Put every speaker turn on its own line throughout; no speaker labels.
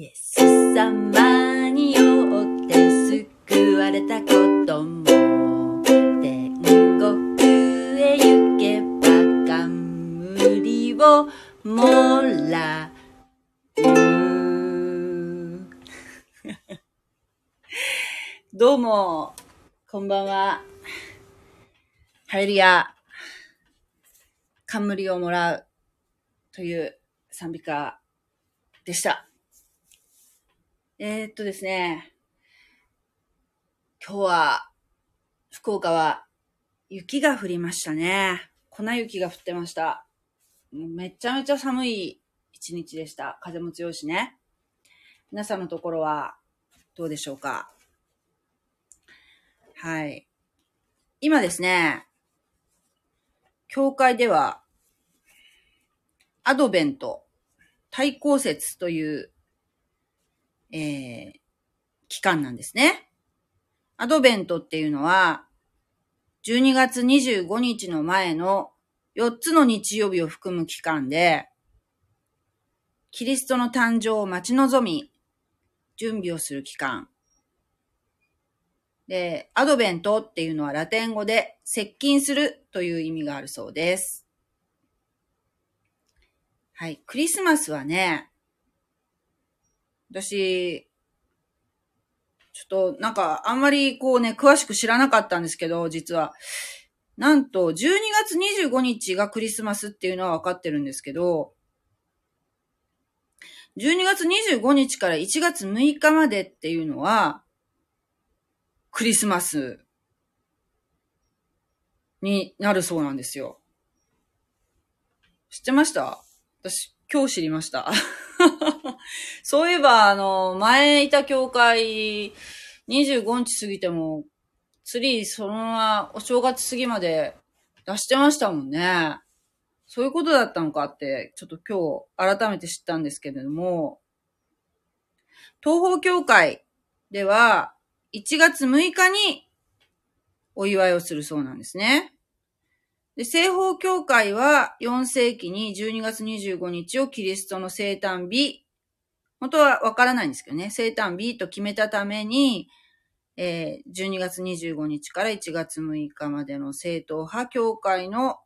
イエス様によって救われたことも天国へ行けば冠をもらう。どうもこんばんは。ハレルヤ。冠をもらうという賛美歌でした。えー、っとですね、今日は、福岡は雪が降りましたね。粉雪が降ってました。めちゃめちゃ寒い一日でした。風も強いしね。皆さんのところはどうでしょうか？はい。今ですね、教会では、アドベント、対抗節という、えー、期間なんですね。アドベントっていうのは、12月25日の前の4つの日曜日を含む期間で、キリストの誕生を待ち望み、準備をする期間。で、アドベントっていうのはラテン語で接近するという意味があるそうです。はい。クリスマスはね、私、ちょっとなんかあんまりこうね、詳しく知らなかったんですけど、実は。なんと、12月25日がクリスマスっていうのは分かってるんですけど、12月25日から1月6日までっていうのは、クリスマスになるそうなんですよ。知ってました？私、今日知りました。そういえば、あの、前いた教会、25日過ぎても、ツリーそのままお正月過ぎまで出してましたもんね。そういうことだったのかって、ちょっと今日改めて知ったんですけれども、東方教会では、1月6日にお祝いをするそうなんですね。で、西方教会は4世紀に12月25日をキリストの生誕日、本当はわからないんですけどね、生誕日と決めたために、えー12月25日から1月6日までの正統派教会の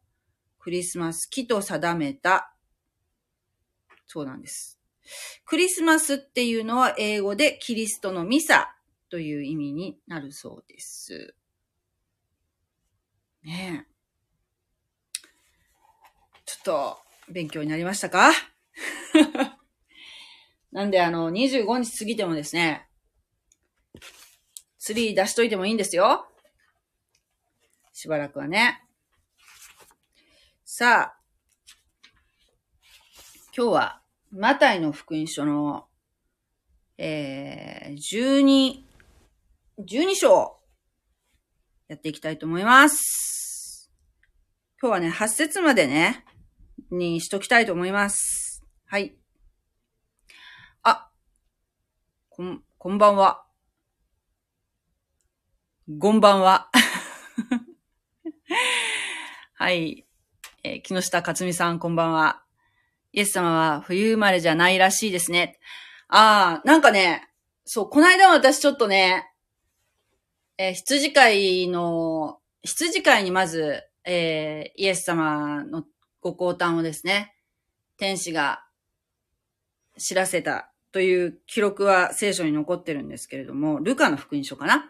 クリスマス期と定めた、そうなんです。クリスマスっていうのは英語でキリストのミサという意味になるそうです。ねえ。ちょっと勉強になりましたか？なんであの、25日過ぎてもですね、ツリー出しといてもいいんですよ。しばらくはね。さあ、今日は、マタイの福音書の、えー、12、12章、やっていきたいと思います。今日はね、8節までね、にしときたいと思います。はい。あ、こん、こんばんは。こんばんは。はい。えー木下克美さん、こんばんは。イエス様は冬生まれじゃないらしいですね。ああ、なんかね、そう、この間私ちょっとね、えー羊飼いの、羊飼いにまず、えーイエス様のご降誕をですね、天使が知らせたという記録は聖書に残ってるんですけれども、ルカの福音書かな？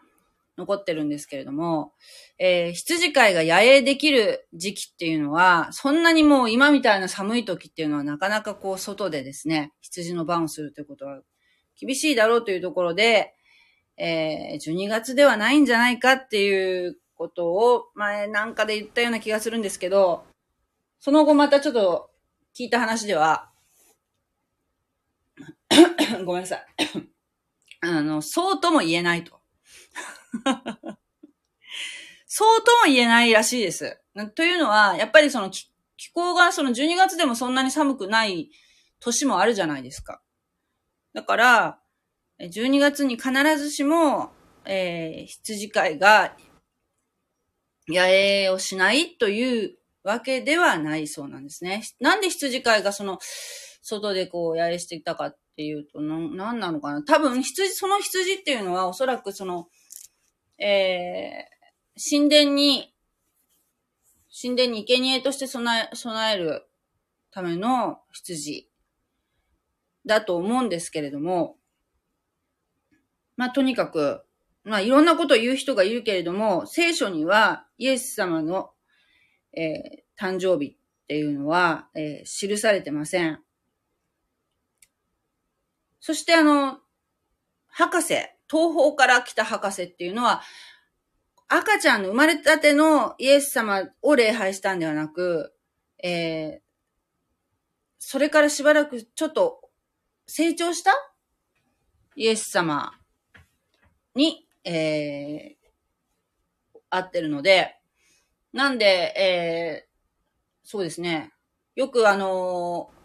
残ってるんですけれども、えー羊飼いが野営できる時期っていうのは、そんなにもう今みたいな寒い時っていうのはなかなかこう外でですね、羊の番をするということは厳しいだろうというところで、えー12月ではないんじゃないかっていうことを前なんかで言ったような気がするんですけど、その後またちょっと聞いた話では、ごめんなさい。あの、そうとも言えないと。そうとも言えないらしいです。というのは、やっぱりその気候がその12月でもそんなに寒くない年もあるじゃないですか。だから、12月に必ずしも、えー羊飼いが野営をしないというわけではないそうなんですね。なんで羊飼いがその、外でこう野営していたかっっていうと、な、なんなのかな多分、羊、その羊っていうのはおそらくその、えー、神殿に、神殿に生贄として備え、備えるための羊だと思うんですけれども、まあ、とにかく、まあ、いろんなことを言う人がいるけれども、聖書にはイエス様の、えー、誕生日っていうのは、えー、記されてません。そしてあの、博士、東方から来た博士っていうのは、赤ちゃんの生まれたてのイエス様を礼拝したんではなく、えー、それからしばらくちょっと成長したイエス様に、えー、合ってるので、なんで、えー、そうですね。よくあのー、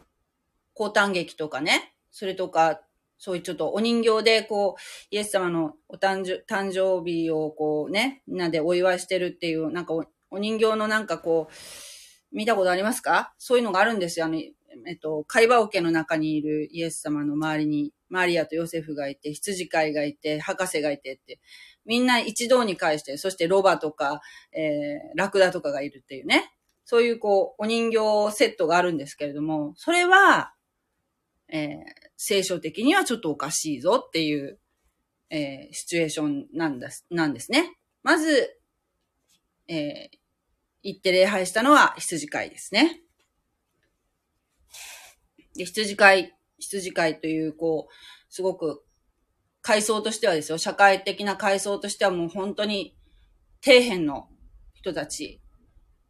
高誕劇とかね、それとか、そういうちょっとお人形でこう、イエス様のお誕生誕生日をこうね、みんなでお祝いしてるっていう、なんかおお人形のなんかこう、見たことありますか？そういうのがあるんですよ。あの、えっと、会話桶の中にいるイエス様の周りに、マリアとヨセフがいて、羊飼いがいて、博士がいてって、みんな一堂に会して、そしてロバとか、えー、ラクダとかがいるっていうね。そういうこう、お人形セットがあるんですけれども、それは、えー、聖書的にはちょっとおかしいぞっていう、えー、シチュエーションなんです、なんですね。まず、えー、行って礼拝したのは羊飼いですね。で、羊飼い、羊飼いという、こう、すごく、階層としてはですよ、社会的な階層としてはもう本当に底辺の人たち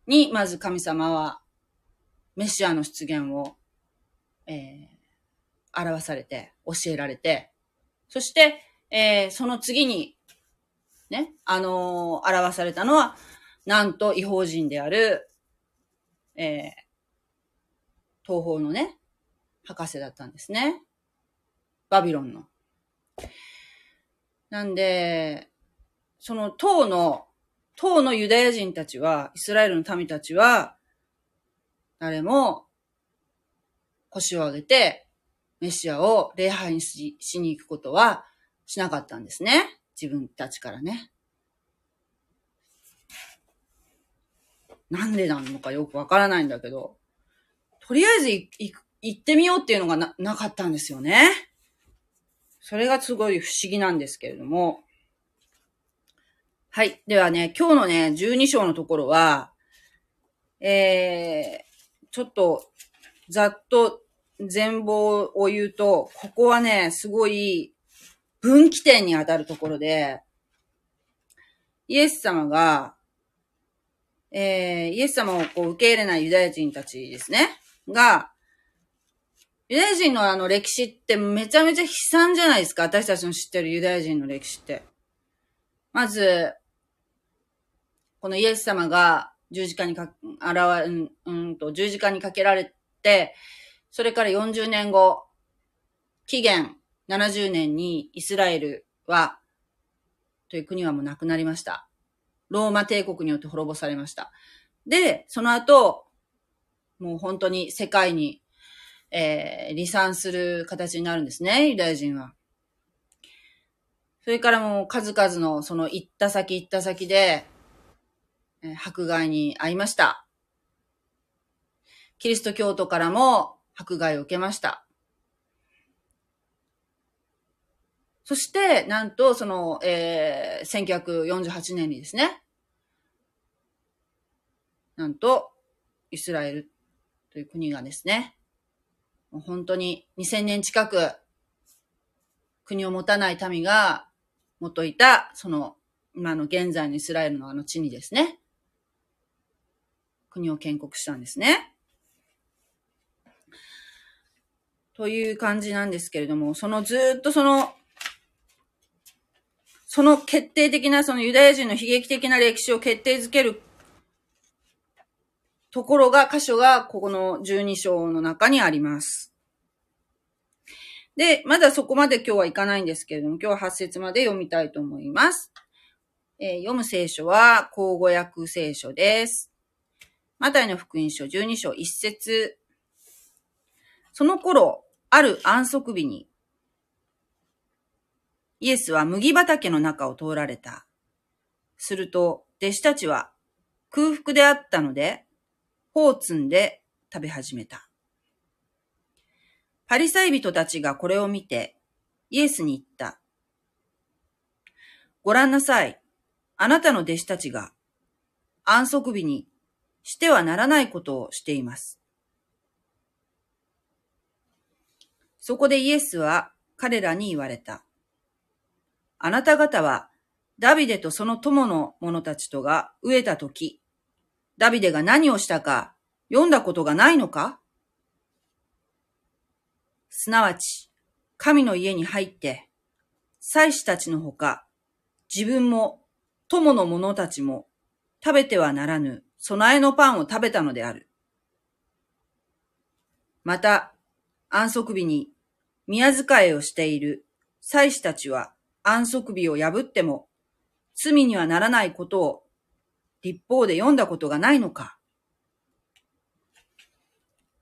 に、まず神様は、メシアの出現を、えー、表されて、教えられて、そして、えー、その次に、ね、あのー、表されたのは、なんと違法人である、えー、東方のね、博士だったんですね。バビロンの。なんで、その当の、当のユダヤ人たちは、イスラエルの民たちは、誰も腰を上げて、メシアを礼拝にしに行くことはしなかったんですね。自分たちからね。なんでなのかよくわからないんだけど、とりあえず行ってみようっていうのがな、なかったんですよね。それがすごい不思議なんですけれども。はい。ではね、今日のね、12章のところは、えー、ちょっと、ざっと全貌を言うと、ここはね、すごい分岐点に当たるところで、イエス様が、えー、イエス様をこう受け入れないユダヤ人たちですね、が、ユダヤ人のあの歴史ってめちゃめちゃ悲惨じゃないですか私たちの知ってるユダヤ人の歴史って。まず、このイエス様が十字架にか、あらわ、うん、うんと、十字架にかけられて、それから40年後、紀元70年にイスラエルは、という国はもうなくなりました。ローマ帝国によって滅ぼされました。で、その後、もう本当に世界にえー、離散する形になるんですね、ユダヤ人は。それからもう数々のその行った先行った先で、えー、迫害に遭いました。キリスト教徒からも迫害を受けました。そして、なんと、その、えー、1948年にですね、なんと、イスラエルという国がですね、もう本当に2000年近く国を持たない民が元いた、その今の現在のイスラエルのあの地にですね、国を建国したんですね。という感じなんですけれども、そのずっとその、その決定的なそのユダヤ人の悲劇的な歴史を決定づけるところが、箇所がここの12章の中にあります。で、まだそこまで今日はいかないんですけれども、今日は8節まで読みたいと思います。えー、読む聖書は、口語訳聖書です。マタイの福音書12章1節その頃、ある安息日に、イエスは麦畑の中を通られた。すると、弟子たちは空腹であったので、頬を摘んで食べ始めた。パリサイ人たちがこれを見て、イエスに言った。ご覧なさい。あなたの弟子たちが安息日にしてはならないことをしています。そこでイエスは彼らに言われた。あなた方はダビデとその友の者たちとが飢えたとき、ダビデが何をしたか読んだことがないのか？すなわち、神の家に入って、祭司たちのほか、自分も友の者たちも食べてはならぬ備えのパンを食べたのである。また、安息日に宮遣いをしている祭司たちは安息日を破っても罪にはならないことを立法で読んだことがないのか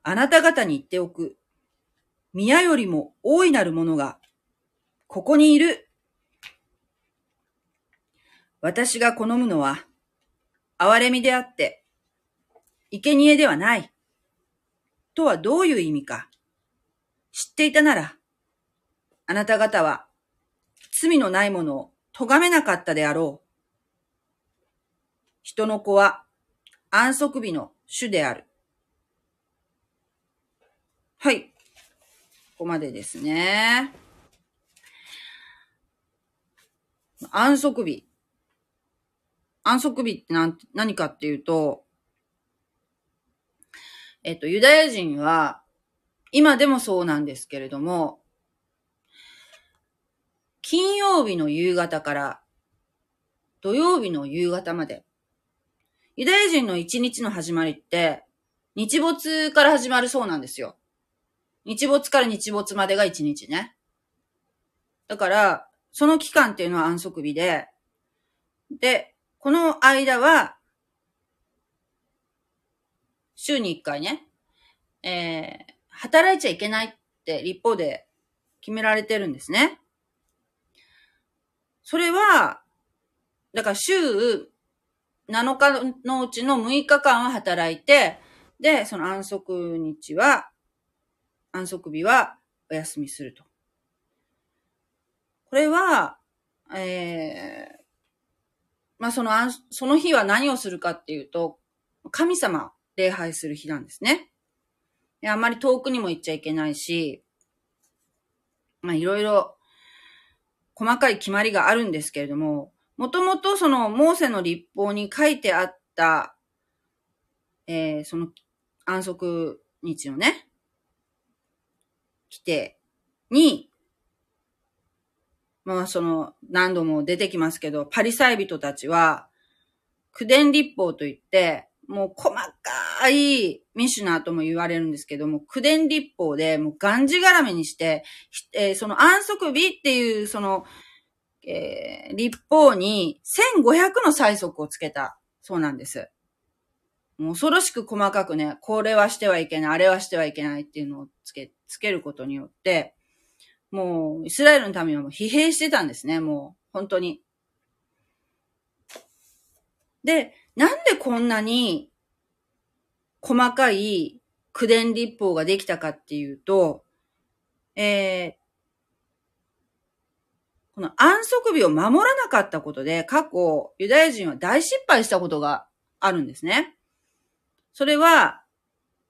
あなた方に言っておく。宮よりも大いなるものがここにいる私が好むのは、憐れみであって、生贄ではない。とはどういう意味か。知っていたなら、あなた方は罪のないものを咎めなかったであろう。人の子は安息日の主である。はい。ここまでですね。安息日。安息日って何何かっていうと、えっと、ユダヤ人は、今でもそうなんですけれども、金曜日の夕方から土曜日の夕方まで、ユダヤ人の一日の始まりって、日没から始まるそうなんですよ。日没から日没までが一日ね。だから、その期間っていうのは安息日で、で、この間は、週に一回ね、えー、働いちゃいけないって立法で決められてるんですね。それは、だから週7日のうちの6日間は働いて、で、その安息日は、安息日はお休みすると。これは、えー、まあその、その日は何をするかっていうと、神様礼拝する日なんですね。あんまり遠くにも行っちゃいけないし、まあいろいろ細かい決まりがあるんですけれども、もともとそのモーセの立法に書いてあった、えー、その安息日のね、規定にまあその何度も出てきますけど、パリサイ人たちは、苦伝立法といって、もう細かいミシュナーとも言われるんですけども、苦伝立法でもうがんじがらめにして、えー、その安息日っていうその、えー、立法に1500の催促をつけたそうなんです。もう恐ろしく細かくね、これはしてはいけない、あれはしてはいけないっていうのをつけ、つけることによって、もう、イスラエルの民はもう疲弊してたんですね、もう、本当に。で、なんでこんなに細かい苦伝立法ができたかっていうと、えー、この安息日を守らなかったことで、過去、ユダヤ人は大失敗したことがあるんですね。それは、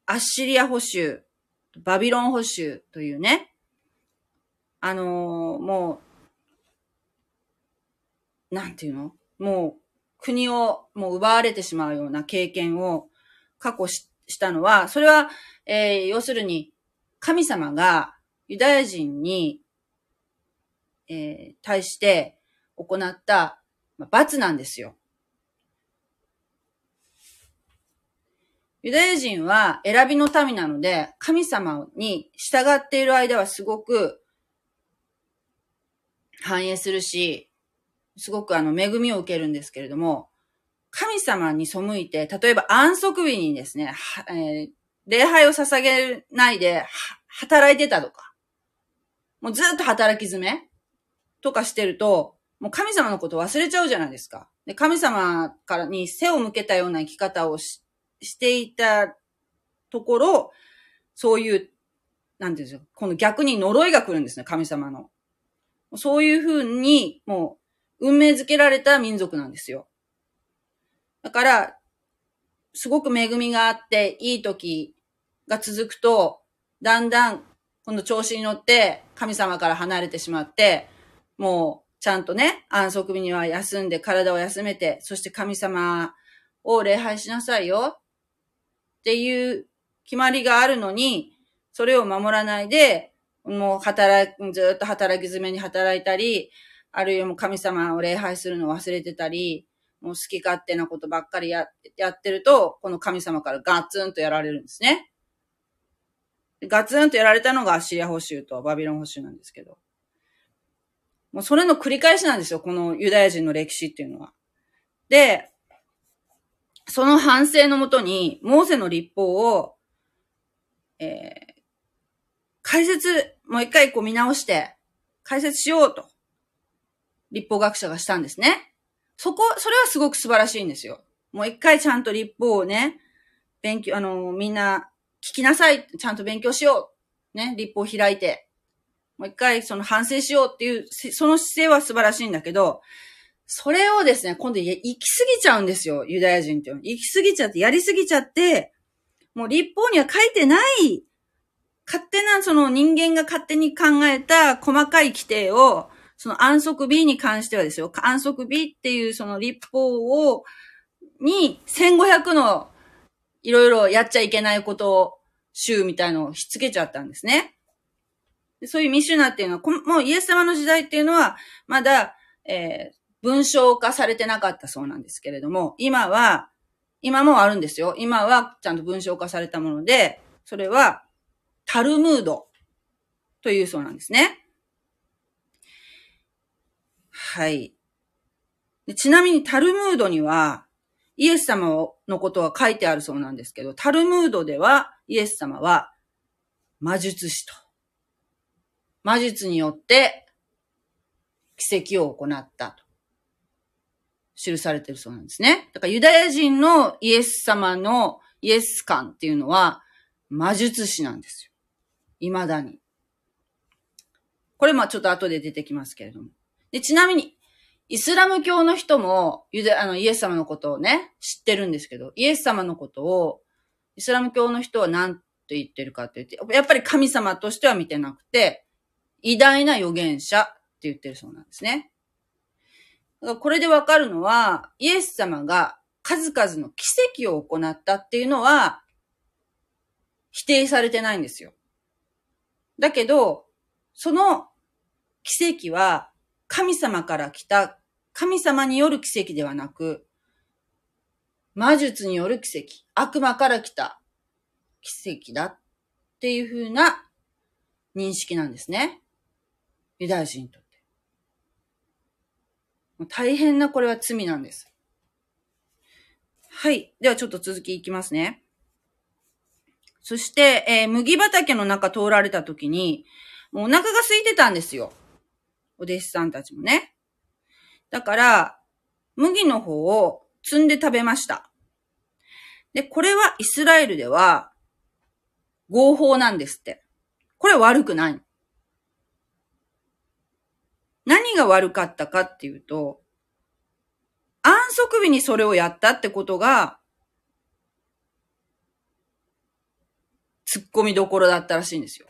アッシリア保守、バビロン保守というね、あのー、もう、なんていうの？もう、国をもう奪われてしまうような経験を過去ししたのは、それは、えー、要するに、神様がユダヤ人に、えー、対して行った、ま、罰なんですよ。ユダヤ人は選びの民なので、神様に従っている間はすごく反映するし、すごくあの、恵みを受けるんですけれども、神様に背いて、例えば安息日にですね、えー、礼拝を捧げないで、働いてたとか、もうずっと働き詰めとかしてると、もう神様のこと忘れちゃうじゃないですか。で、神様からに背を向けたような生き方をししていたところ、そういう、なんていうんですか、この逆に呪いが来るんですね、神様の。そういうふうに、もう、運命づけられた民族なんですよ。だから、すごく恵みがあって、いい時が続くと、だんだん、今度調子に乗って、神様から離れてしまって、もう、ちゃんとね、安息日には休んで、体を休めて、そして神様を礼拝しなさいよ。っていう決まりがあるのに、それを守らないで、もう働、ずっと働き詰めに働いたり、あるいはもう神様を礼拝するのを忘れてたり、もう好き勝手なことばっかりややってると、この神様からガツンとやられるんですね。ガツンとやられたのがアシリア保守とバビロン保守なんですけど。もうそれの繰り返しなんですよ、このユダヤ人の歴史っていうのは。で、その反省のもとに、モーセの立法を、えー、解説、もう一回こう見直して、解説しようと、立法学者がしたんですね。そこ、それはすごく素晴らしいんですよ。もう一回ちゃんと立法をね、勉強、あの、みんな聞きなさい。ちゃんと勉強しよう。ね、立法を開いて。もう一回その反省しようっていう、その姿勢は素晴らしいんだけど、それをですね、今度行き過ぎちゃうんですよ、ユダヤ人って。行き過ぎちゃって、やり過ぎちゃって、もう立法には書いてない、勝手なその人間が勝手に考えた細かい規定を、その安息日に関してはですよ、安息日っていうその立法を、に1500のいろいろやっちゃいけないことを、週みたいのをひっつけちゃったんですね。そういうミシュナっていうのは、もうイエス様の時代っていうのは、まだ、えー、文章化されてなかったそうなんですけれども、今は、今もあるんですよ。今はちゃんと文章化されたもので、それは、タルムードというそうなんですね。はい。ちなみにタルムードには、イエス様のことは書いてあるそうなんですけど、タルムードでは、イエス様は、魔術師と。魔術によって、奇跡を行ったと。記されてるそうなんですね。だからユダヤ人のイエス様のイエス感っていうのは魔術師なんですよ。未だに。これまあちょっと後で出てきますけれども。で、ちなみに、イスラム教の人もユダ、あの、イエス様のことをね、知ってるんですけど、イエス様のことを、イスラム教の人は何て言ってるかって言って、やっぱり神様としては見てなくて、偉大な預言者って言ってるそうなんですね。これでわかるのは、イエス様が数々の奇跡を行ったっていうのは、否定されてないんですよ。だけど、その奇跡は神様から来た、神様による奇跡ではなく、魔術による奇跡、悪魔から来た奇跡だっていう風な認識なんですね。ユダヤ人と。大変なこれは罪なんです。はい。ではちょっと続きいきますね。そして、えー、麦畑の中通られた時に、もうお腹が空いてたんですよ。お弟子さんたちもね。だから、麦の方を積んで食べました。で、これはイスラエルでは合法なんですって。これ悪くない。何が悪かったかっていうと、安息日にそれをやったってことが、突っ込みどころだったらしいんですよ。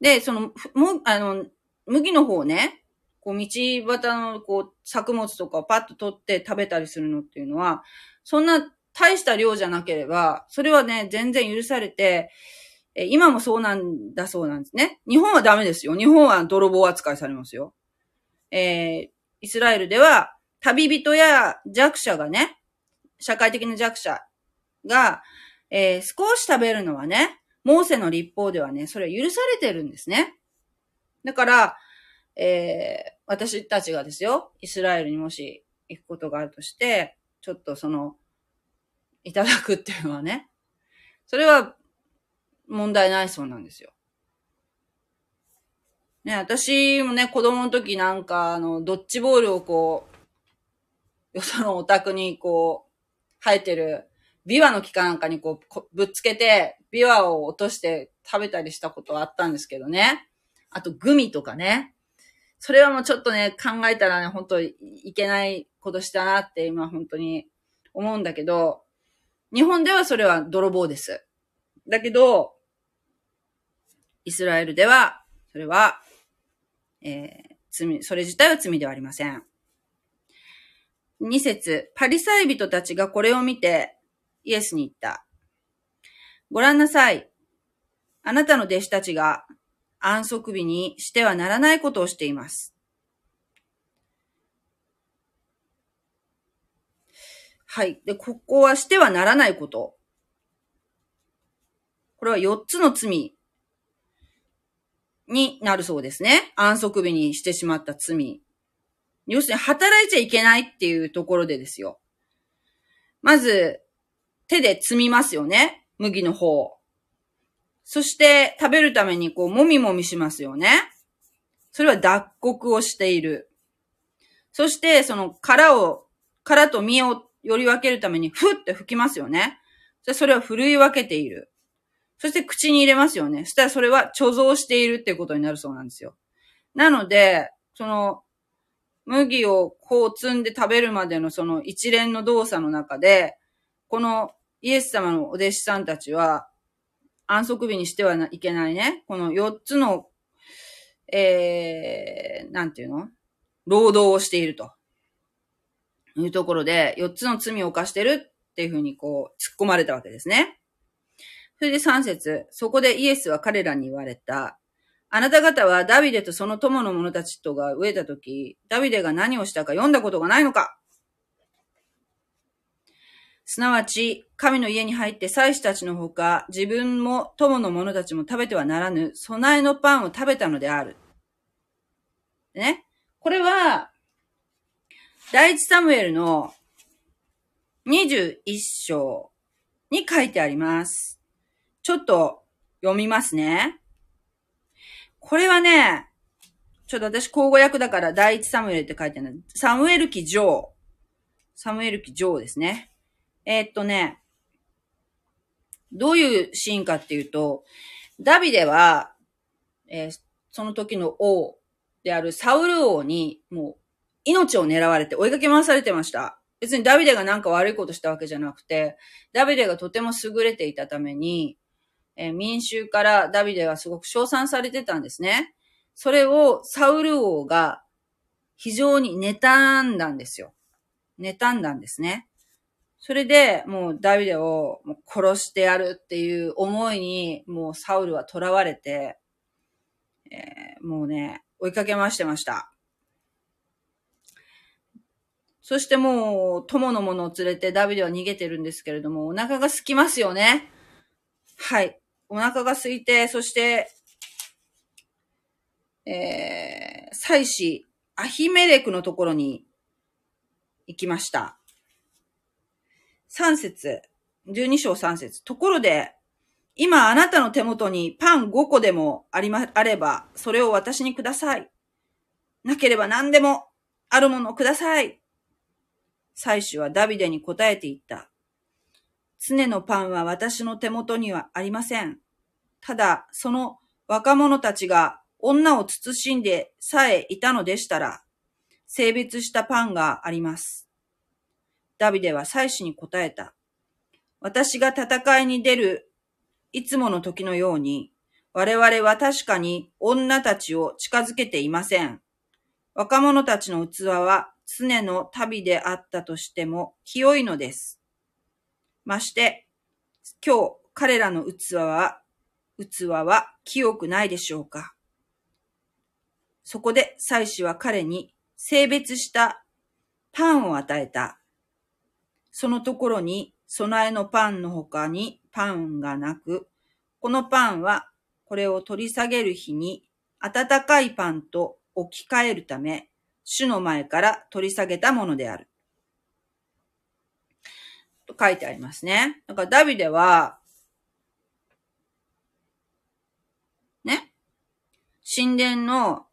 で、その、も、あの、麦の方ね、こう、道端の、こう、作物とかをパッと取って食べたりするのっていうのは、そんな大した量じゃなければ、それはね、全然許されて、え今もそうなんだそうなんですね。日本はダメですよ。日本は泥棒扱いされますよ。えー、イスラエルでは、旅人や弱者がね、社会的な弱者が、えー、少し食べるのはね、モーセの立法ではね、それは許されてるんですね。だから、えー、私たちがですよ、イスラエルにもし行くことがあるとして、ちょっとその、いただくっていうのはね、それは問題ないそうなんですよ。ね、私もね、子供の時なんか、あの、ドッジボールをこう、よそのお宅にこう、生えてる、ビワの木かなんかにこう、ぶっつけて、ビワを落として食べたりしたことはあったんですけどね。あと、グミとかね。それはもうちょっとね、考えたらね、本当いけないことしたなって今本当に思うんだけど、日本ではそれは泥棒です。だけど、イスラエルでは、それは、えー、罪、それ自体は罪ではありません。二節、パリサイ人たちがこれを見て、イエスに言った。ご覧なさい。あなたの弟子たちが安息日にしてはならないことをしています。はい。で、ここはしてはならないこと。これは4つの罪になるそうですね。安息日にしてしまった罪。要するに働いちゃいけないっていうところでですよ。まず、手で積みますよね。麦の方。そして食べるためにこう、もみもみしますよね。それは脱穀をしている。そして、その殻を、殻と実をより分けるために、ふって吹きますよね。それはふるい分けている。そして口に入れますよね。そしたらそれは貯蔵しているっていうことになるそうなんですよ。なので、その、麦をこう積んで食べるまでのその一連の動作の中で、このイエス様のお弟子さんたちは、安息日にしてはいけないね。この4つの、えー、なんていうの？労働をしていると。いうところで、4つの罪を犯してるっていうふうにこう、突っ込まれたわけですね。それで3節そこでイエスは彼らに言われた。あなた方はダビデとその友の者たちとが飢えたとき、ダビデが何をしたか読んだことがないのかすなわち、神の家に入って祭司たちのほか、自分も友の者たちも食べてはならぬ、備えのパンを食べたのである。ね。これは、第一サムエルの21章に書いてあります。ちょっと読みますね。これはね、ちょっと私、口語訳だから第一サムエルって書いてあるサムエル記上。サムエル記上ですね。えー、っとね、どういうシーンかっていうと、ダビデは、えー、その時の王であるサウル王に、もう、命を狙われて追いかけ回されてました。別にダビデがなんか悪いことしたわけじゃなくて、ダビデがとても優れていたために、え、民衆からダビデはすごく称賛されてたんですね。それをサウル王が非常に妬んだんですよ。妬んだんですね。それで、もうダビデを殺してやるっていう思いに、もうサウルは囚われて、えー、もうね、追いかけ回してました。そしてもう、友の者を連れてダビデは逃げてるんですけれども、お腹が空きますよね。はい。お腹が空いて、そして、えー、祭司、アヒメレクのところに行きました。3節、12章3節。ところで、今あなたの手元にパン5個でもありま、あれば、それを私にください。なければ何でもあるものをください。祭司はダビデに答えて言った。常のパンは私の手元にはありません。ただ、その若者たちが女を慎んでさえいたのでしたら、性別したパンがあります。ダビデは祭司に答えた。私が戦いに出るいつもの時のように、我々は確かに女たちを近づけていません。若者たちの器は常の旅であったとしても清いのです。まして、今日彼らの器は、器は清くないでしょうか。そこで祭司は彼に性別したパンを与えた。そのところに備えのパンの他にパンがなく、このパンはこれを取り下げる日に温かいパンと置き換えるため、主の前から取り下げたものである。書いてありますね。だからダビデは、ね、神殿の、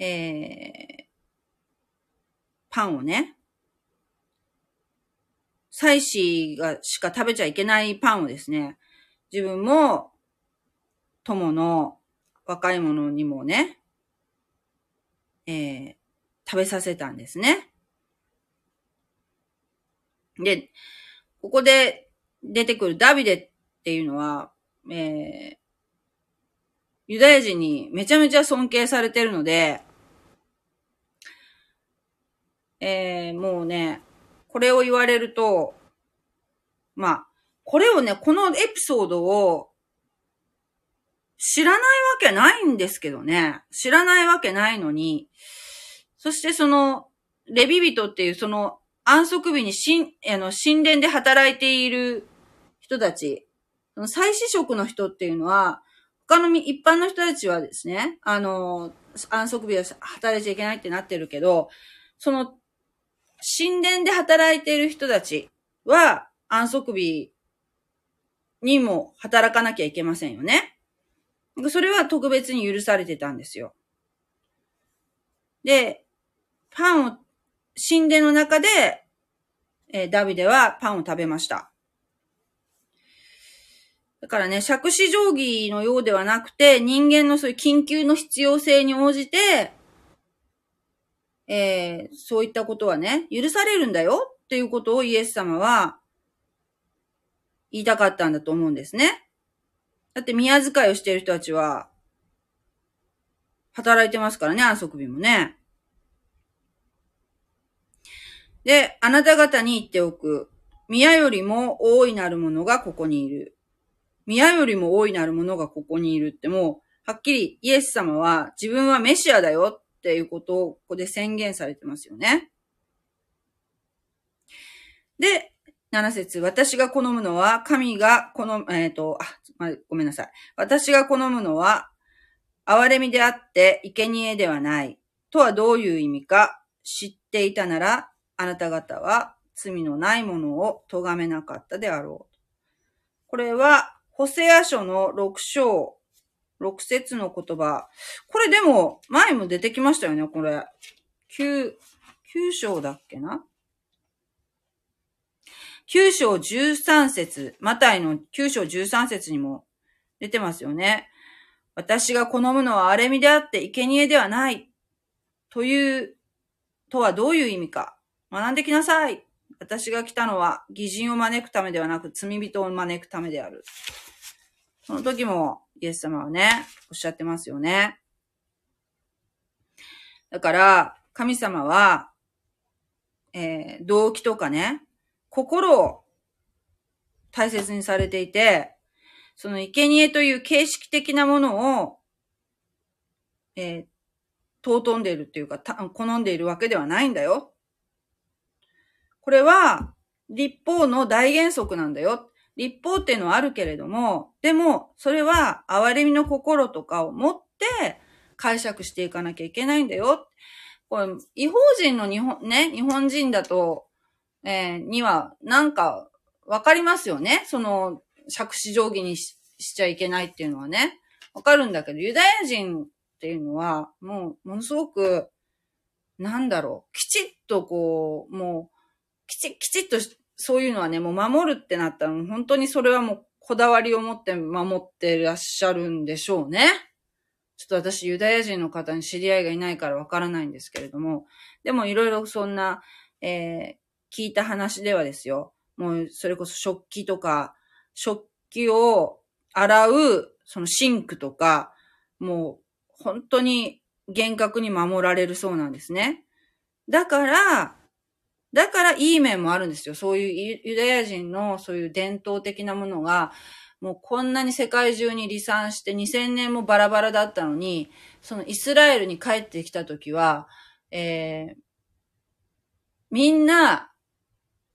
えー、パンをね、祭司がしか食べちゃいけないパンをですね、自分も、友の若い者にもね、えー、食べさせたんですね。で、ここで出てくるダビデっていうのは、えー、ユダヤ人にめちゃめちゃ尊敬されてるので、えー、もうね、これを言われると、まあ、これをね、このエピソードを知らないわけないんですけどね。知らないわけないのに、そしてその、レビ人っていうその安息日に神、あの、神殿で働いている人たち、その祭祀職の人っていうのは、他のみ一般の人たちはですね、あの、安息日は働いちゃいけないってなってるけど、その、神殿で働いている人たちは、安息日にも働かなきゃいけませんよね。それは特別に許されてたんですよ。で、パンを、神殿の中で、えー、ダビデはパンを食べました。だからね、借子定規のようではなくて、人間のそういう緊急の必要性に応じて、えー、そういったことはね、許されるんだよっていうことをイエス様は言いたかったんだと思うんですね。だって宮遣いをしている人たちは、働いてますからね、安息日もね。で、あなた方に言っておく。宮よりも大いなるものがここにいる。宮よりも大いなるものがここにいるってもう、はっきりイエス様は自分はメシアだよっていうことをここで宣言されてますよね。で、7節私が好むのは、神が好む、えっ、ー、と、あ、まごめんなさい。私が好むのは、憐れみであって、生贄ではない。とはどういう意味か知っていたなら、あなた方は罪のないものを咎めなかったであろう。これは、ホセア書の6章、6節の言葉。これでも、前も出てきましたよね、これ。9、9章だっけな ?9 章13節マタイの9章13節にも出てますよね。私が好むのは荒れみであって生贄ではない。という、とはどういう意味か。学んできなさい。私が来たのは、偽人を招くためではなく、罪人を招くためである。その時も、イエス様はね、おっしゃってますよね。だから、神様は、えー、動機とかね、心を大切にされていて、その生贄という形式的なものを、えー、尊んでいるっていうか、好んでいるわけではないんだよ。これは、立法の大原則なんだよ。立法っていうのはあるけれども、でも、それは、憐れみの心とかを持って解釈していかなきゃいけないんだよ。これ、違法人の日本、ね、日本人だと、えー、には、なんか、わかりますよね。その、借子定規にしちゃいけないっていうのはね。わかるんだけど、ユダヤ人っていうのは、もう、ものすごく、なんだろう、きちっとこう、もう、きち、きちっとそういうのはね、もう守るってなったら、本当にそれはもうこだわりを持って守ってらっしゃるんでしょうね。ちょっと私ユダヤ人の方に知り合いがいないからわからないんですけれども、でもいろいろそんな、えー、聞いた話ではですよ。もうそれこそ食器とか、食器を洗う、そのシンクとか、もう本当に厳格に守られるそうなんですね。だから、だからいい面もあるんですよ。そういうユダヤ人のそういう伝統的なものが、もうこんなに世界中に離散して2000年もバラバラだったのに、そのイスラエルに帰ってきたときは、えー、みんな、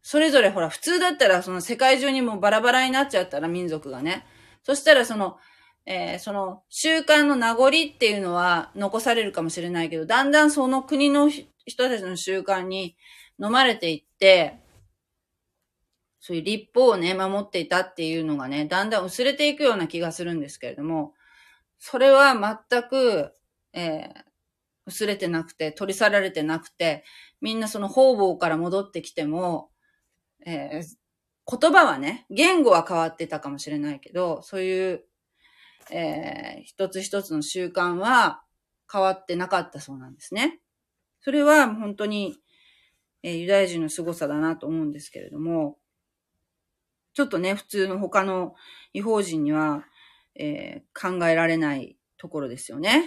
それぞれほら、普通だったらその世界中にもバラバラになっちゃったら民族がね。そしたらその、えー、その習慣の名残っていうのは残されるかもしれないけど、だんだんその国の人たちの習慣に飲まれていって、そういう立法をね、守っていたっていうのがね、だんだん薄れていくような気がするんですけれども、それは全く、えー、薄れてなくて、取り去られてなくて、みんなその方々から戻ってきても、えー、言葉はね、言語は変わってたかもしれないけど、そういう、えー、一つ一つの習慣は変わってなかったそうなんですね。それは本当に、え、ユダヤ人の凄さだなと思うんですけれども、ちょっとね、普通の他の違法人には、えー、考えられないところですよね。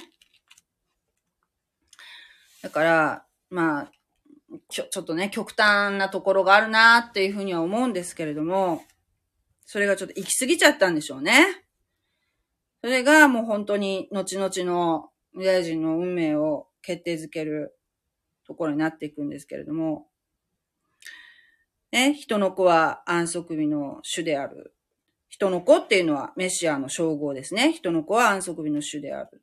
だから、まあ、ちょ、ちょっとね、極端なところがあるなっていうふうには思うんですけれども、それがちょっと行き過ぎちゃったんでしょうね。それがもう本当に後々のユダヤ人の運命を決定づけるところになっていくんですけれども、ね、人の子は安息日の主である。人の子っていうのはメシアの称号ですね。人の子は安息日の主である。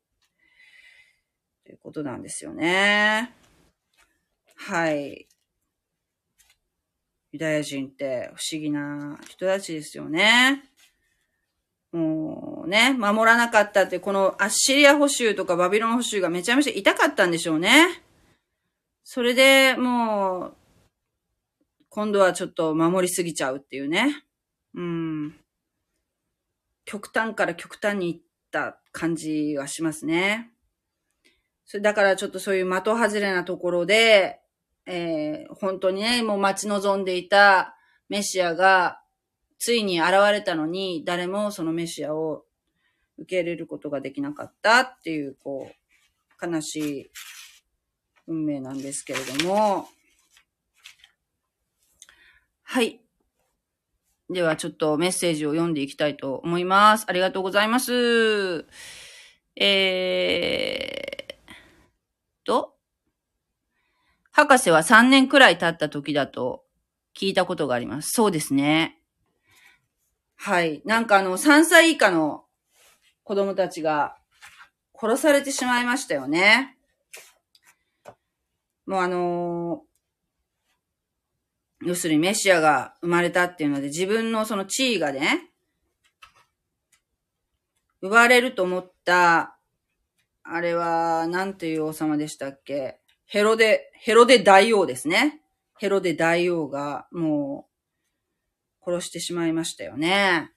ということなんですよね。はい。ユダヤ人って不思議な人たちですよね。もうね、守らなかったって、このアッシリア捕囚とかバビロン捕囚がめちゃめちゃ痛かったんでしょうね。それでもう、今度はちょっと守りすぎちゃうっていうね。うん。極端から極端にいった感じはしますね。それだからちょっとそういう的外れなところで、えー、本当にね、もう待ち望んでいたメシアがついに現れたのに、誰もそのメシアを受け入れることができなかったっていう、こう、悲しい運命なんですけれども、はい。ではちょっとメッセージを読んでいきたいと思います。ありがとうございます。えーと、博士は3年くらい経った時だと聞いたことがあります。そうですね。はい。なんかあの、3歳以下の子供たちが殺されてしまいましたよね。もうあのー、要するにメシアが生まれたっていうので自分のその地位がね、奪われると思った、あれは、なんていう王様でしたっけ？ヘロデ、ヘロデ大王ですね。ヘロデ大王が、もう、殺してしまいましたよね。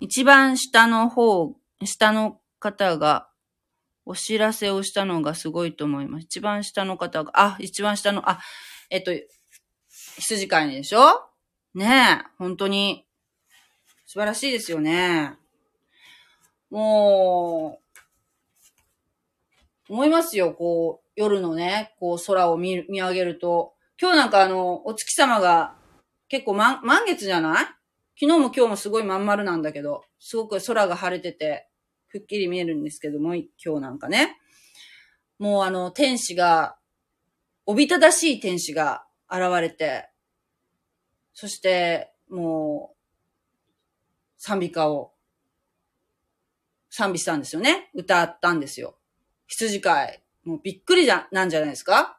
一番下の方、下の方がお知らせをしたのがすごいと思います。一番下の方が、あ、一番下の、あ、えっと、羊飼いでしょ？ねえ、本当に、素晴らしいですよね。もう、思いますよ、こう、夜のね、こう、空を見、見上げると、今日なんかあの、お月様が結構満、満月じゃない？昨日も今日もすごいまん丸なんだけど、すごく空が晴れてて、くっきり見えるんですけども、今日なんかね。もうあの、天使が、おびただしい天使が現れて、そして、もう、賛美歌を、賛美したんですよね。歌ったんですよ。羊飼い。もうびっくりじゃ、なんじゃないですか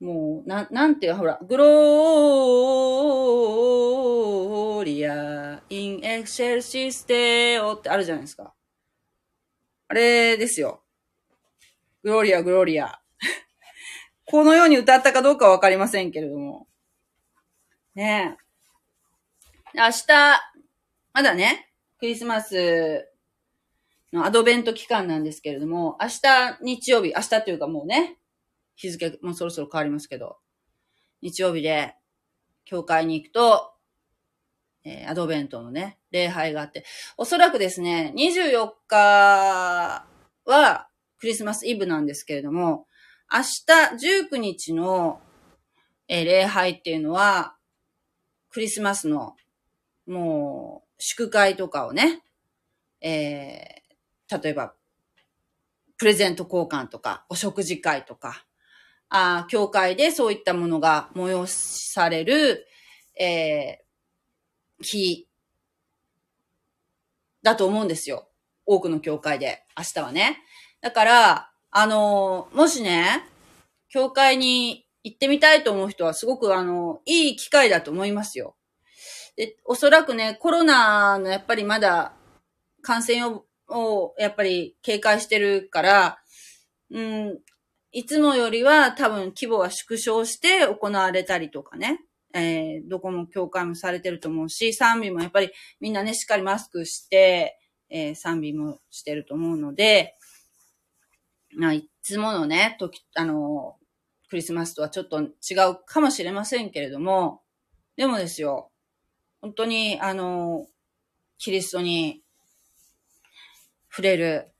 もう、な、なんていう、ほら、グローリア、インエクセルシステオってあるじゃないですか。あれですよ。グローリア、グローリア。このように歌ったかどうかわかりませんけれども。ねえ。明日、まだね、クリスマスのアドベント期間なんですけれども、明日日曜日、明日というかもうね、日付もそろそろ変わりますけど、日曜日で、教会に行くと、えー、アドベントのね、礼拝があって、おそらくですね、24日はクリスマスイブなんですけれども、明日19日の、えー、礼拝っていうのは、クリスマスの、もう、祝会とかをね、えー、例えば、プレゼント交換とか、お食事会とか、あ教会でそういったものが催される、えー、日だと思うんですよ。多くの教会で、明日はね。だから、あの、もしね、教会に行ってみたいと思う人はすごくあの、いい機会だと思いますよ。で、おそらくね、コロナのやっぱりまだ感染を、をやっぱり警戒してるから、うん、いつもよりは多分規模は縮小して行われたりとかね。えー、どこも協会もされてると思うし、賛美もやっぱりみんなね、しっかりマスクして、えー、賛美もしてると思うので、まあ、いつものね、時、あの、クリスマスとはちょっと違うかもしれませんけれども、でもですよ、本当に、あの、キリストに触れる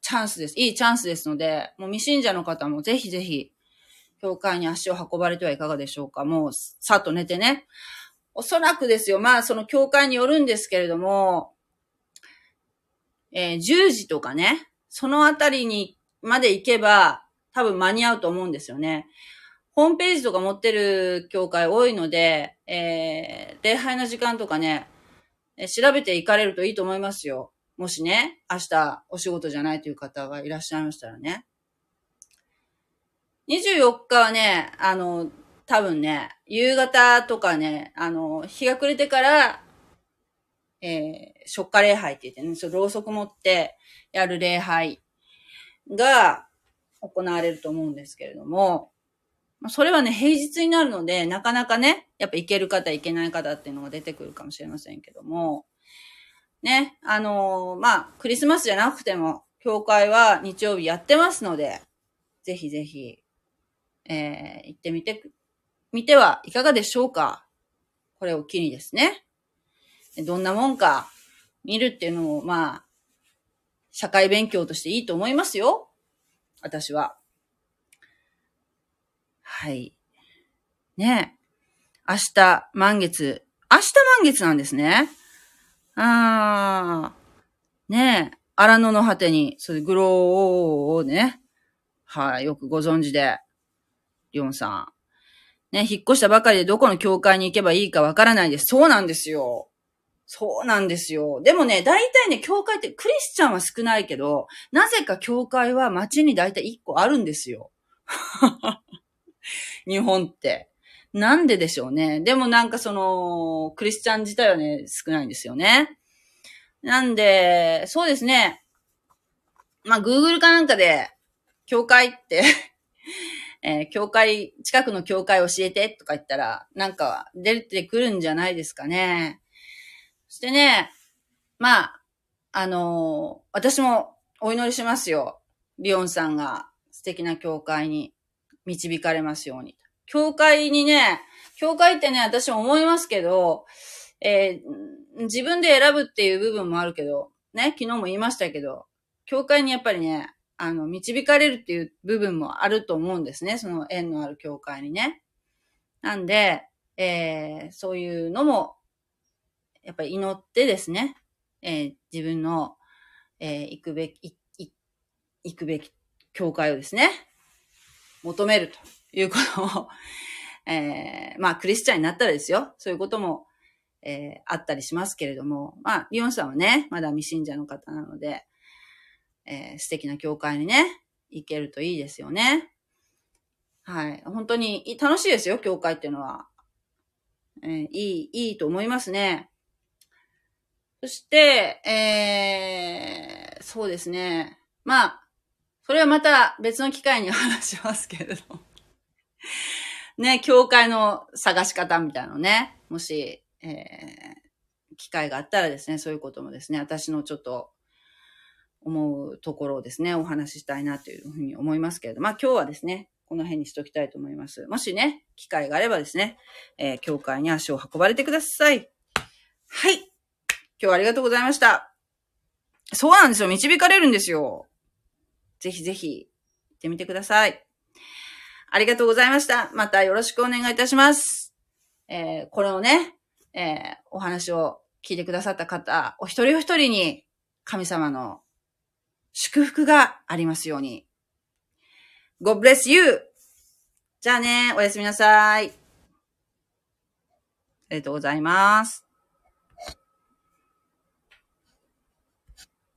チャンスです。いいチャンスですので、もう未信者の方もぜひぜひ、教会に足を運ばれてはいかがでしょうか？もう、さっと寝てね。おそらくですよ。まあ、その教会によるんですけれども、えー、10時とかね、そのあたりにまで行けば、多分間に合うと思うんですよね。ホームページとか持ってる教会多いので、えー、礼拝の時間とかね、調べて行かれるといいと思いますよ。もしね、明日お仕事じゃないという方がいらっしゃいましたらね。24日はね、あの、多分ね、夕方とかね、あの、日が暮れてから、えー、初夏礼拝って言ってね、そろうそく持ってやる礼拝が行われると思うんですけれども、それはね、平日になるので、なかなかね、やっぱ行ける方、行けない方っていうのが出てくるかもしれませんけども、ね、あのー、まあ、クリスマスじゃなくても、教会は日曜日やってますので、ぜひぜひ、えー、行ってみて、みてはいかがでしょうか？これを機にですね。どんなもんか見るっていうのも、まあ、社会勉強としていいと思いますよ。私は。はい。ねえ。明日、満月。明日満月なんですね。あー。ねえ。荒野の果てに、それグローをね。はい、よくご存知で。リオンさん。ね、引っ越したばかりでどこの教会に行けばいいかわからないです。そうなんですよ。そうなんですよ。でもね、大体ね、教会ってクリスチャンは少ないけど、なぜか教会は街に大体1個あるんですよ。日本って。なんででしょうね。でもなんかその、クリスチャン自体はね、少ないんですよね。なんで、そうですね。まあ、Google かなんかで、教会ってえー、教会、近くの教会教えてとか言ったら、なんか出てくるんじゃないですかね。そしてね、まあ、あのー、私もお祈りしますよ。リオンさんが素敵な教会に導かれますように。教会にね、教会ってね、私も思いますけど、えー、自分で選ぶっていう部分もあるけど、ね、昨日も言いましたけど、教会にやっぱりね、あの、導かれるっていう部分もあると思うんですね。その縁のある教会にね。なんで、えー、そういうのも、やっぱり祈ってですね、えー、自分の、えー、行くべき、行くべき教会をですね、求めるということを、えー、まあ、クリスチャンになったらですよ。そういうことも、えー、あったりしますけれども、まあ、リオンさんはね、まだ未信者の方なので、えー、素敵な教会にね、行けるといいですよね。はい。本当に楽しいですよ、教会っていうのは。えー、いい、いいと思いますね。そして、えー、そうですね。まあ、それはまた別の機会に話しますけれど。ね、教会の探し方みたいなのね。もし、えー、機会があったらですね、そういうこともですね、私のちょっと思うところをですね、お話ししたいなというふうに思いますけれど、まあ今日はですね、この辺にしときたいと思います。もしね、機会があればですね、えー、教会に足を運ばれてください。はい。今日はありがとうございました。そうなんですよ。導かれるんですよ。ぜひぜひ、行ってみてください。ありがとうございました。またよろしくお願いいたします。えー、これをね、えー、お話を聞いてくださった方、お一人お一人に神様の祝福がありますように。God bless you! じゃあね、おやすみなさい。ありがとうございます。